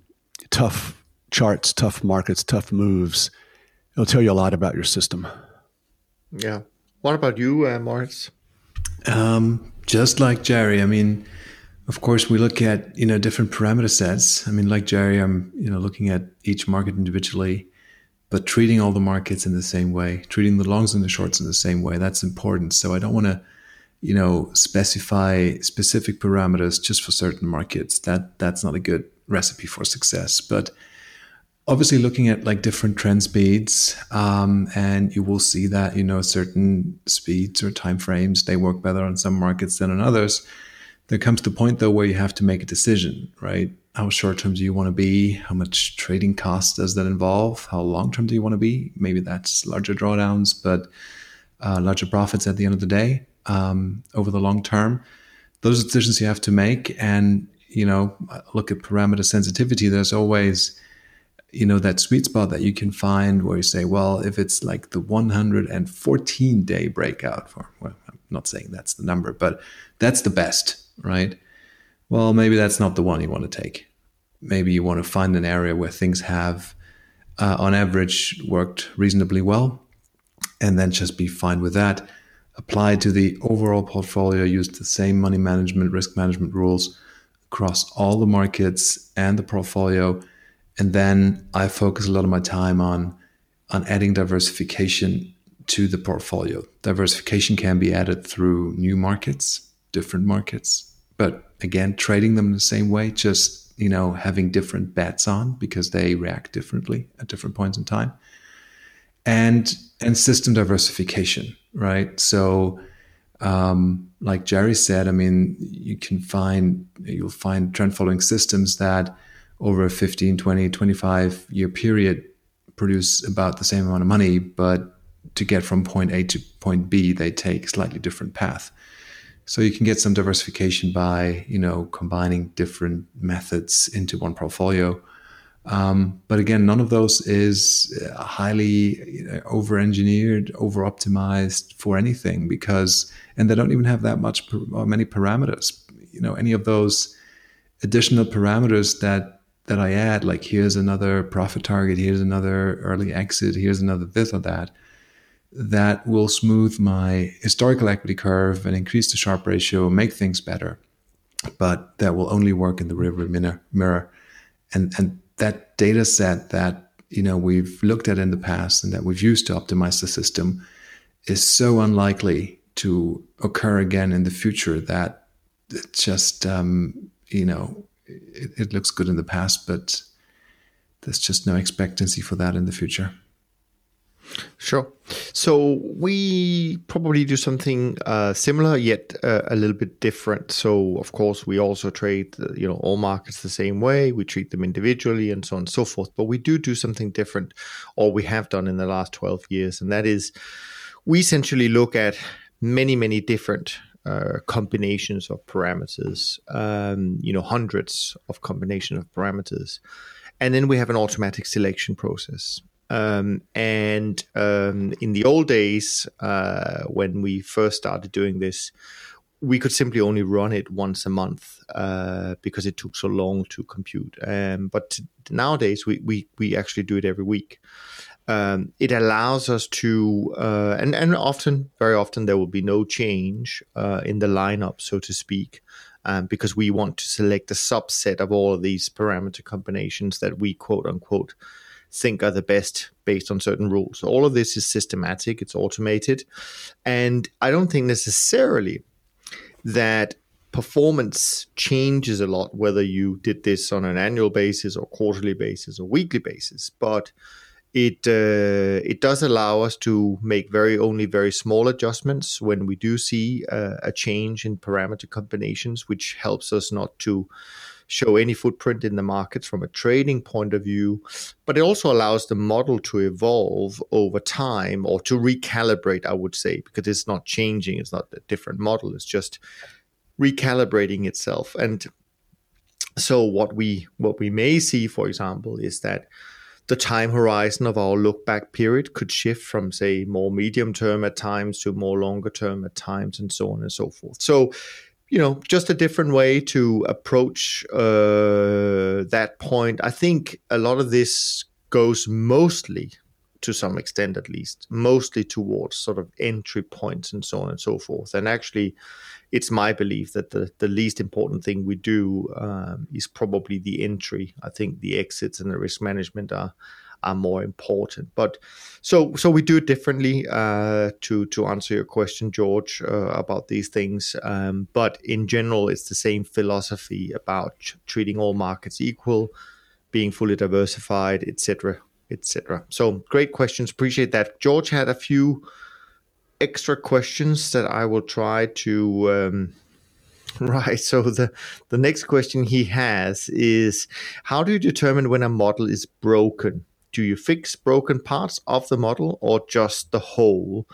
tough charts, tough markets, tough moves. It'll tell you a lot about your system. Yeah. What about you, uh, Moritz? Um, just like Jerry, I mean, of course, we look at you know different parameter sets. I mean, like Jerry, I'm you know looking at each market individually, but treating all the markets in the same way, treating the longs and the shorts in the same way. That's important. So I don't want to you know, specify specific parameters just for certain markets. That that's not a good recipe for success. But obviously, looking at like different trend speeds, um, and you will see that you know certain speeds or time frames they work better on some markets than on others. There comes the point though where you have to make a decision, right? How short term do you want to be? How much trading cost does that involve? How long term do you want to be? Maybe that's larger drawdowns, but uh, larger profits at the end of the day um, over the long term. Those decisions you have to make. And, you know, look at parameter sensitivity. There's always, you know, that sweet spot that you can find where you say, well, if it's like the 114 day breakout, for, well, I'm not saying that's the number, but that's the best, right? Well, maybe that's not the one you want to take. Maybe you want to find an area where things have, uh, on average, worked reasonably well, and then just be fine with that apply to the overall portfolio, use the same money management, risk management rules across all the markets and the portfolio. And then I focus a lot of my time on on adding diversification to the portfolio. Diversification can be added through new markets, different markets, but again, trading them the same way, just you know, having different bets on because they react differently at different points in time. And and system diversification right? So um, like Jerry said, I mean, you can find, you'll find trend following systems that over a 15, 20, 25 year period produce about the same amount of money, but to get from point A to point B, they take slightly different path. So you can get some diversification by, you know, combining different methods into one portfolio. Um, but again, none of those is uh, highly you know, over-engineered, over-optimized for anything because, and they don't even have that much or many parameters. You know, any of those additional parameters that that I add, like here's another profit target, here's another early exit, here's another this or that, that will smooth my historical equity curve and increase the Sharpe ratio, make things better. But that will only work in the rearview mirror. mirror. And, and that data set that you know we've looked at in the past and that we've used to optimize the system is so unlikely to occur again in the future that it just um, you know it, it looks good in the past, but there's just no expectancy for that in the future. Sure. So we probably do something uh, similar, yet uh, a little bit different. So of course we also trade, you know, all markets the same way. We treat them individually and so on and so forth. But we do do something different, or we have done in the last twelve years, and that is we essentially look at many, many different uh, combinations of parameters. Um, you know, hundreds of combination of parameters, and then we have an automatic selection process. Um, and um, in the old days, uh, when we first started doing this, we could simply only run it once a month uh, because it took so long to compute. Um, but nowadays, we, we, we actually do it every week. Um, it allows us to, uh, and, and often, very often, there will be no change uh, in the lineup, so to speak. Um, because we want to select a subset of all of these parameter combinations that we quote unquote think are the best based on certain rules. All of this is systematic, it's automated. And I don't think necessarily that performance changes a lot whether you did this on an annual basis or quarterly basis or weekly basis. But it uh, it does allow us to make very only very small adjustments when we do see uh, a change in parameter combinations, which helps us not to show any footprint in the markets from a trading point of view, but it also allows the model to evolve over time or to recalibrate, I would say, because it's not changing, it's not a different model, it's just recalibrating itself. And so what we what we may see, for example, is that the time horizon of our look back period could shift from say more medium term at times to more longer term at times and so on and so forth so you know, just a different way to approach uh, that point. I think a lot of this goes mostly, to some extent at least, mostly towards sort of entry points and so on and so forth. And actually, it's my belief that the, the least important thing we do um, is probably the entry. I think the exits and the risk management are are more important. But so so we do it differently uh, to to answer your question, George, uh, about these things. Um, but in general, it's the same philosophy about treating all markets equal, being fully diversified, etc., etc. So great questions. Appreciate that. George had a few extra questions that I will try to. Um, *laughs* Right. So the the next question he has is how do you determine when a model is broken? do you fix broken parts of the model or just the whole?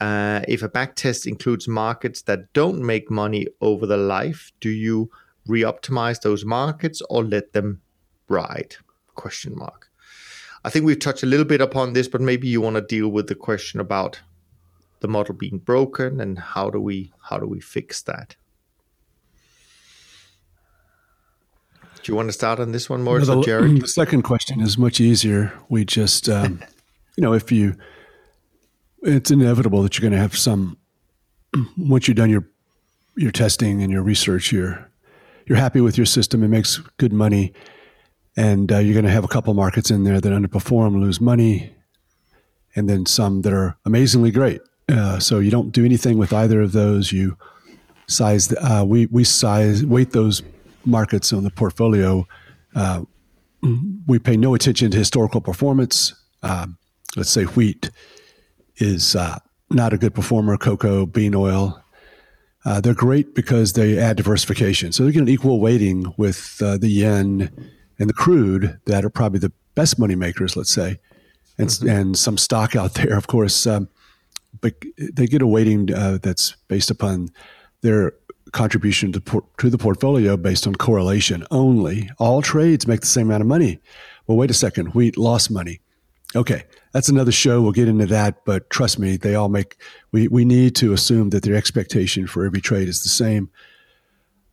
Uh, if a backtest includes markets that don't make money over the life, do you re-optimize those markets or let them ride? Question mark. I think we've touched a little bit upon this, but maybe you want to deal with the question about the model being broken and how do we how do we fix that? Do you want to start on this one more, no, the, Jerry? The second question is much easier. We just, um, *laughs* you know, if you, it's inevitable that you're going to have some. *clears throat* Once you've done your your testing and your research, you're you're happy with your system. It makes good money, and uh, you're going to have a couple markets in there that underperform, lose money, and then some that are amazingly great. Uh, so you don't do anything with either of those. You size. The, uh, we we size weight those markets on the portfolio, uh, we pay no attention to historical performance. Um, let's say wheat is uh, not a good performer, cocoa, bean oil. Uh, they're great because they add diversification. So they get an equal weighting with uh, the yen and the crude that are probably the best money makers, let's say, and, mm-hmm. and some stock out there, of course. Um, but they get a weighting uh, that's based upon their contribution to, por- to the portfolio based on correlation only. All trades make the same amount of money. Well, wait a second. Wheat lost money. Okay, that's another show. We'll get into that, but trust me, they all make. We we need to assume that their expectation for every trade is the same.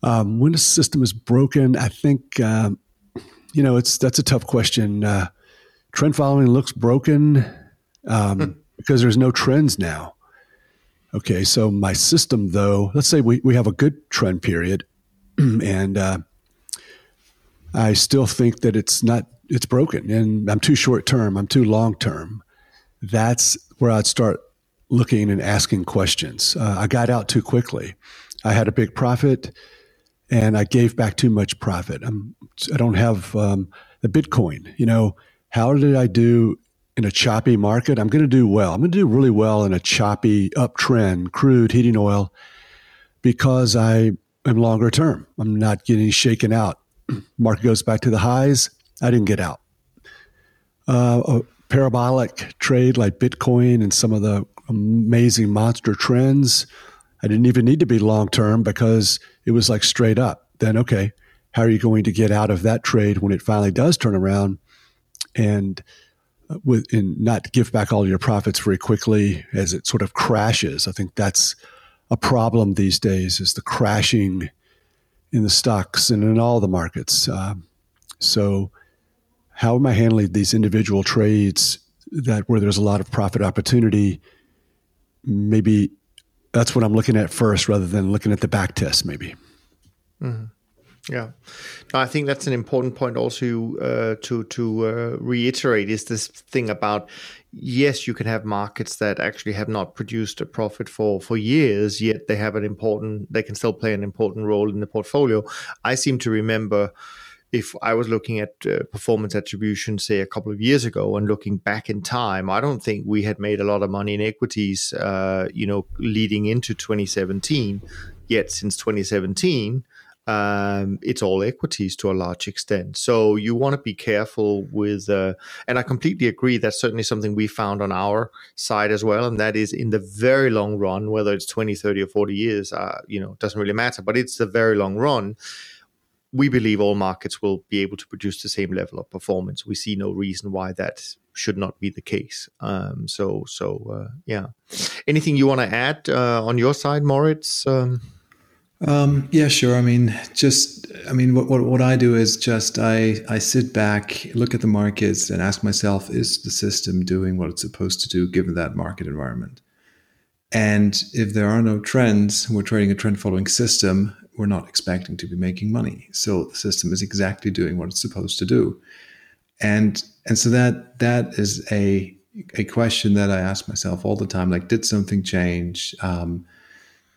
Um, when a system is broken, I think um, you know it's that's a tough question. Uh, trend following looks broken um, hmm. because there's no trends now. Okay, so my system, though, let's say we, we have a good trend period, *clears throat* and uh, I still think that it's not it's broken, and I'm too short term. I'm too long term. That's where I'd start looking and asking questions. Uh, I got out too quickly. I had a big profit, and I gave back too much profit. I'm, I don't have um, the Bitcoin. You know, how did I do in a choppy market, I'm going to do well. I'm going to do really well in a choppy uptrend, crude, heating oil, because I am longer term. I'm not getting shaken out. *clears throat* Market goes back to the highs. I didn't get out. Uh, a parabolic trade like Bitcoin and some of the amazing monster trends, I didn't even need to be long term because it was like straight up. Then, okay, how are you going to get out of that trade when it finally does turn around? And with and not give back all your profits very quickly as it sort of crashes. I think that's a problem these days is the crashing in the stocks and in all the markets. Uh, so, how am I handling these individual trades that where there's a lot of profit opportunity? Maybe that's what I'm looking at first, rather than looking at the back test. Maybe. Mm-hmm. Yeah, no, I think that's an important point also uh, to to uh, reiterate is this thing about yes, you can have markets that actually have not produced a profit for for years, yet they have an important they can still play an important role in the portfolio. I seem to remember if I was looking at uh, performance attribution, say a couple of years ago, and looking back in time, I don't think we had made a lot of money in equities, uh, you know, leading into 2017. Yet since 2017 um, it's all equities to a large extent. So you want to be careful with, uh, and I completely agree. That's certainly something we found on our side as well. And that is in the very long run, whether it's 20, 30, or 40 years, uh, you know, doesn't really matter, but it's the very long run. We believe all markets will be able to produce the same level of performance. We see no reason why that should not be the case. Um, so, so uh, yeah. Anything you want to add uh, on your side, Moritz? Um, um, yeah, sure. I mean, just I mean, what, what what I do is just I I sit back, look at the markets, and ask myself: Is the system doing what it's supposed to do given that market environment? And if there are no trends, we're trading a trend following system. We're not expecting to be making money, so the system is exactly doing what it's supposed to do. And and so that that is a a question that I ask myself all the time: like, did something change? Um,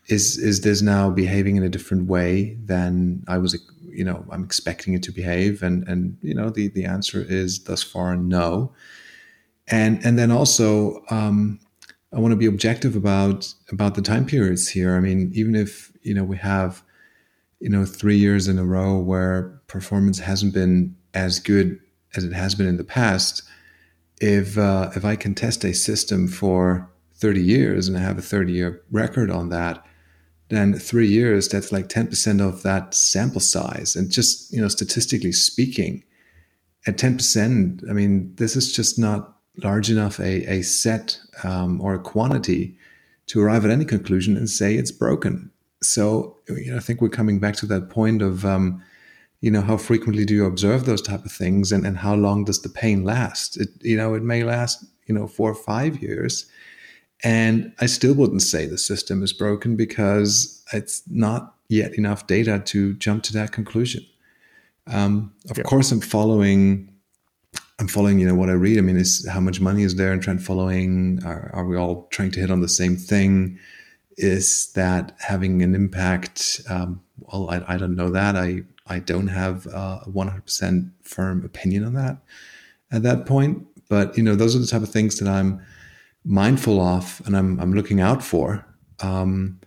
is is this now behaving in a different way than I was you know I'm expecting it to behave and and you know the the answer is thus far no and and then also um, I want to be objective about about the time periods here I mean even if you know we have you know 3 years in a row where performance hasn't been as good as it has been in the past if uh, if I can test a system for 30 years and I have a 30 year record on that then three years, that's like 10% of that sample size. And just, you know, statistically speaking, at 10%, I mean, this is just not large enough a, a set um, or a quantity to arrive at any conclusion and say it's broken. So, you know, I think we're coming back to that point of, um, you know, how frequently do you observe those type of things and, and how long does the pain last? It, you know, it may last, you know, four or five years and I still wouldn't say the system is broken because it's not yet enough data to jump to that conclusion. Um, of yeah. course, I'm following. I'm following, you know, what I read. I mean, is how much money is there in trend following? Are, are we all trying to hit on the same thing? Is that having an impact? Um, well, I, I, don't know that. I I don't have a 100% firm opinion on that at that point. But you know, those are the type of things that I'm mindful of and I'm, I'm looking out for. Um,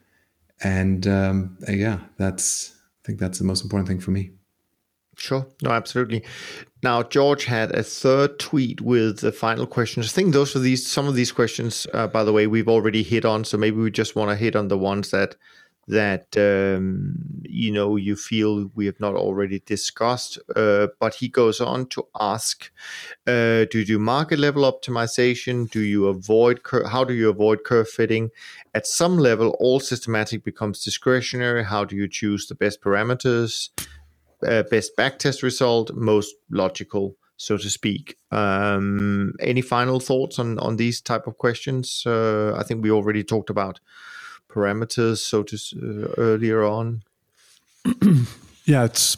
and um, yeah, that's I think that's the most important thing for me. Sure. No, absolutely. Now, George had a third tweet with the final questions. I think those are these some of these questions, uh, by the way, we've already hit on. So maybe we just want to hit on the ones that that um, you know you feel we have not already discussed. Uh, but he goes on to ask: uh, Do you do market level optimization? Do you avoid cur- how do you avoid curve fitting? At some level, all systematic becomes discretionary. How do you choose the best parameters? Uh, best backtest result, most logical, so to speak. Um, any final thoughts on on these type of questions? Uh, I think we already talked about parameters, so to uh, earlier on. *clears throat* yeah, it's.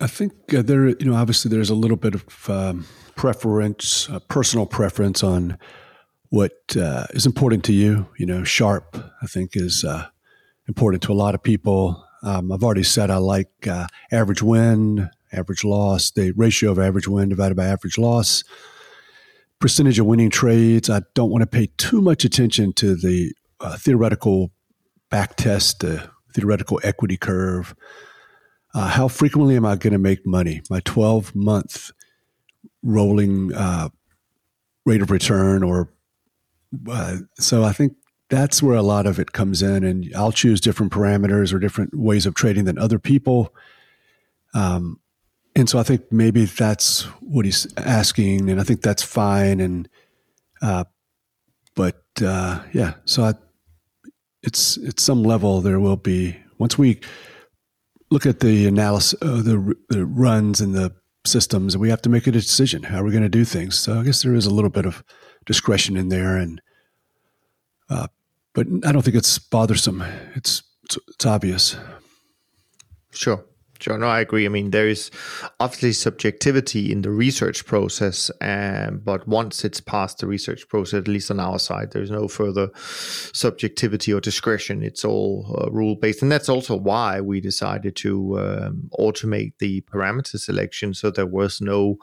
I think uh, there, you know, obviously there's a little bit of um, preference, personal preference on what uh, is important to you. You know, Sharpe, I think, is uh, important to a lot of people. Um, I've already said I like uh, average win, average loss, the ratio of average win divided by average loss, percentage of winning trades. I don't want to pay too much attention to the uh, theoretical back test, the theoretical equity curve. Uh, how frequently am I going to make money? My 12 month rolling uh, rate of return, or uh, so I think that's where a lot of it comes in. And I'll choose different parameters or different ways of trading than other people. Um, and so I think maybe that's what he's asking, and I think that's fine. And uh, but uh, yeah, so I, it's at some level there will be once we look at the analysis, uh, the the runs and the systems, we have to make a decision how we're going to do things. So I guess there is a little bit of discretion in there, and uh, but I don't think it's bothersome. It's it's, it's obvious. Sure. Sure, no, I agree. I mean, there is obviously subjectivity in the research process, um, but once it's past the research process, at least on our side, there's no further subjectivity or discretion. It's all uh, rule based, and that's also why we decided to um, automate the parameter selection, so there was no,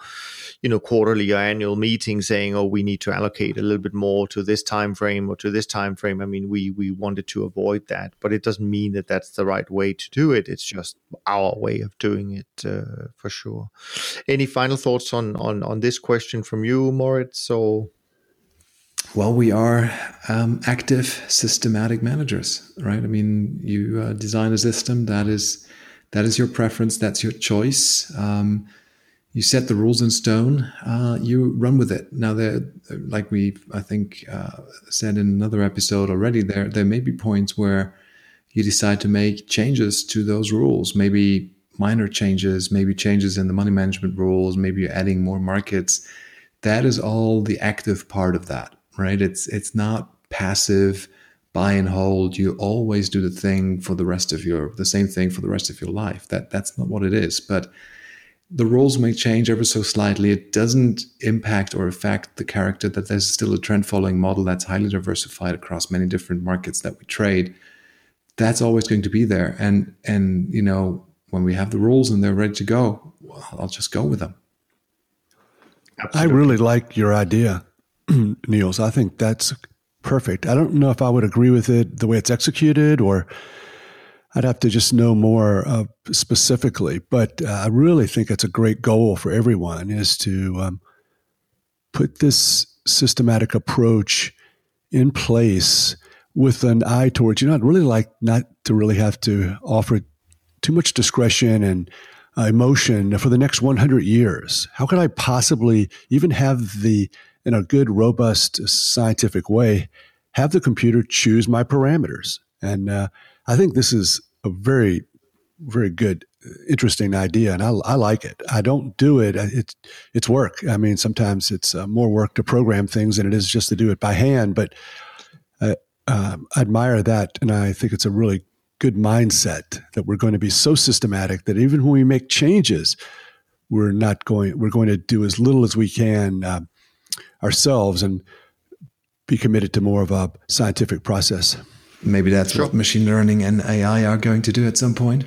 you know, quarterly or annual meeting saying, "Oh, we need to allocate a little bit more to this time frame or to this time frame." I mean, we we wanted to avoid that, but it doesn't mean that that's the right way to do it. It's just our way way of doing it uh, for sure. Any final thoughts on on on this question from you, Moritz? Or well, we are um, active, systematic managers, right? I mean, you uh, design a system that is that is your preference, that's your choice. Um, you set the rules in stone. Uh, you run with it. Now, there, like we, I think, uh, said in another episode already, there there may be points where you decide to make changes to those rules. Maybe minor changes, maybe changes in the money management rules, maybe you're adding more markets. That is all the active part of that, right? It's it's not passive buy and hold. You always do the thing for the rest of your the same thing for the rest of your life. That that's not what it is. But the rules may change ever so slightly. It doesn't impact or affect the character that there's still a trend following model that's highly diversified across many different markets that we trade. That's always going to be there. And and you know, when we have the rules and they're ready to go, well, I'll just go with them. Absolutely. I really like your idea, *clears throat* Niels. I think that's perfect. I don't know if I would agree with it the way it's executed, or I'd have to just know more uh, specifically. But uh, I really think it's a great goal for everyone is to um, put this systematic approach in place with an eye towards you know I'd really like not to really have to offer too much discretion and uh, emotion for the next 100 years. How could I possibly even have the, in a good, robust scientific way, have the computer choose my parameters? And uh, I think this is a very, very good, interesting idea, and I, I, like it. I don't do it; it's it's work. I mean, sometimes it's uh, more work to program things than it is just to do it by hand. But I uh, admire that, and I think it's a really good mindset that we're going to be so systematic that even when we make changes, we're not going. We're going to do as little as we can uh, ourselves and be committed to more of a scientific process. Maybe that's sure. what machine learning and AI are going to do at some point.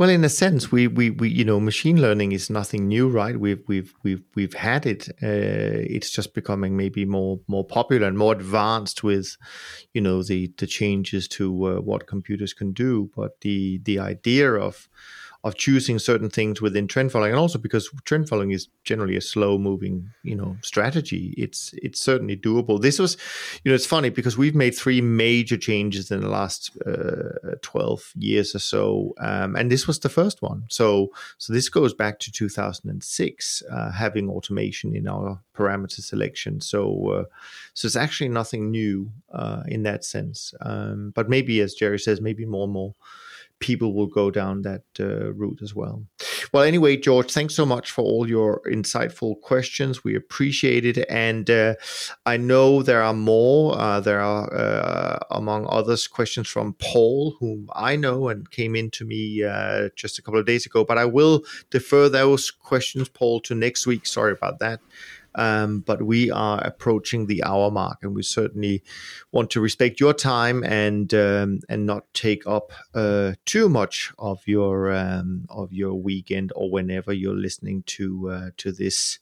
Well, in a sense, we, we, we you know machine learning is nothing new, right? We've we've we've we've had it. Uh, it's just becoming maybe more more popular and more advanced with, you know, the the changes to uh, what computers can do. But the the idea of of choosing certain things within trend following, and also because trend following is generally a slow moving, you know, strategy. It's it's certainly doable. This was, you know, it's funny because we've made three major changes in the last uh, twelve years or so, um, and this was the first one. So so this goes back to two thousand and six, uh, having automation in our parameter selection. So uh, so it's actually nothing new uh, in that sense. Um, but maybe, as Jerry says, maybe more and more people will go down that uh, route as well. Well, anyway, George, thanks so much for all your insightful questions. We appreciate it. And uh, I know there are more. Uh, there are, uh, among others, questions from Paul, whom I know and came in to me uh, just a couple of days ago. But I will defer those questions, Paul, to next week. Sorry about that. Um, but we are approaching the hour mark, and we certainly want to respect your time and um, and not take up uh, too much of your um, of your weekend or whenever you're listening to uh, to this.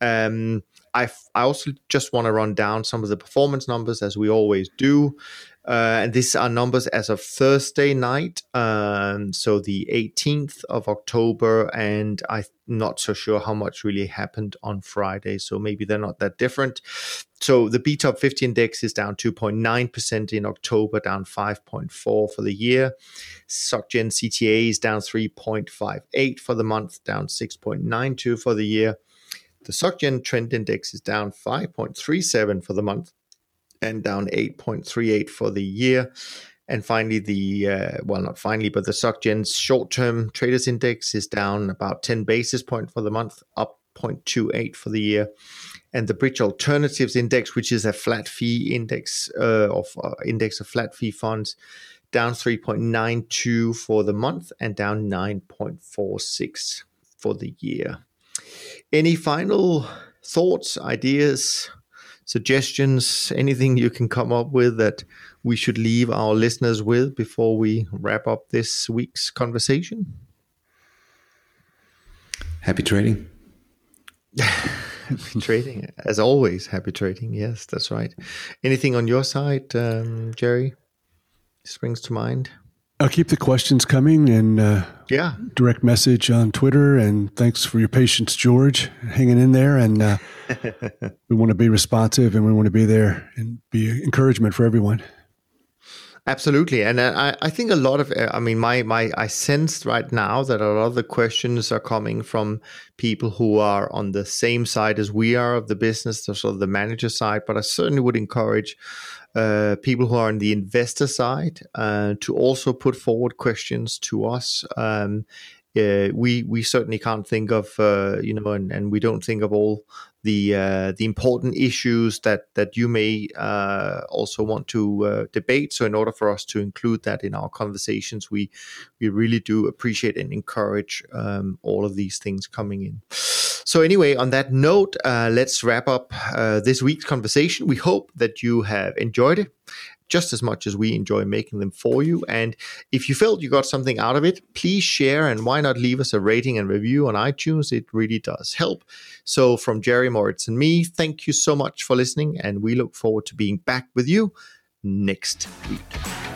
Um, I I also just want to run down some of the performance numbers as we always do. Uh, and these are numbers as of Thursday night, um, so the 18th of October. And I'm not so sure how much really happened on Friday, so maybe they're not that different. So the BTOP 50 index is down 2.9% in October, down 5.4 for the year. SocGen CTA is down 3.58 for the month, down 6.92 for the year. The SocGen Trend Index is down 5.37 for the month, and down 8.38 for the year. And finally, the uh, well, not finally, but the SocGen's short-term traders index is down about 10 basis point for the month, up 0.28 for the year. And the Bridge Alternatives Index, which is a flat fee index uh, of uh, index of flat fee funds, down 3.92 for the month and down 9.46 for the year. Any final thoughts, ideas, suggestions, anything you can come up with that we should leave our listeners with before we wrap up this week's conversation? Happy trading. happy *laughs* trading, as always. Happy trading. Yes, that's right. Anything on your side, um, Jerry? Springs to mind. I'll keep the questions coming and uh, yeah, direct message on Twitter. And thanks for your patience, George, hanging in there. And uh, *laughs* we want to be responsive and we want to be there and be encouragement for everyone. Absolutely, and uh, I, I think a lot of uh, I mean my my I sensed right now that a lot of the questions are coming from people who are on the same side as we are of the business, so sort of the manager side. But I certainly would encourage uh, people who are on the investor side uh, to also put forward questions to us. Um, uh, we we certainly can't think of uh, you know, and, and we don't think of all the uh, the important issues that that you may uh, also want to uh, debate. So, in order for us to include that in our conversations, we we really do appreciate and encourage um, all of these things coming in. So, anyway, on that note, uh, let's wrap up this week's conversation. We hope that you have enjoyed it just as much as we enjoy making them for you. And if you felt you got something out of it, please share and why not leave us a rating and review on iTunes? It really does help. So, from Jerry Moritz and me, thank you so much for listening, and we look forward to being back with you next week.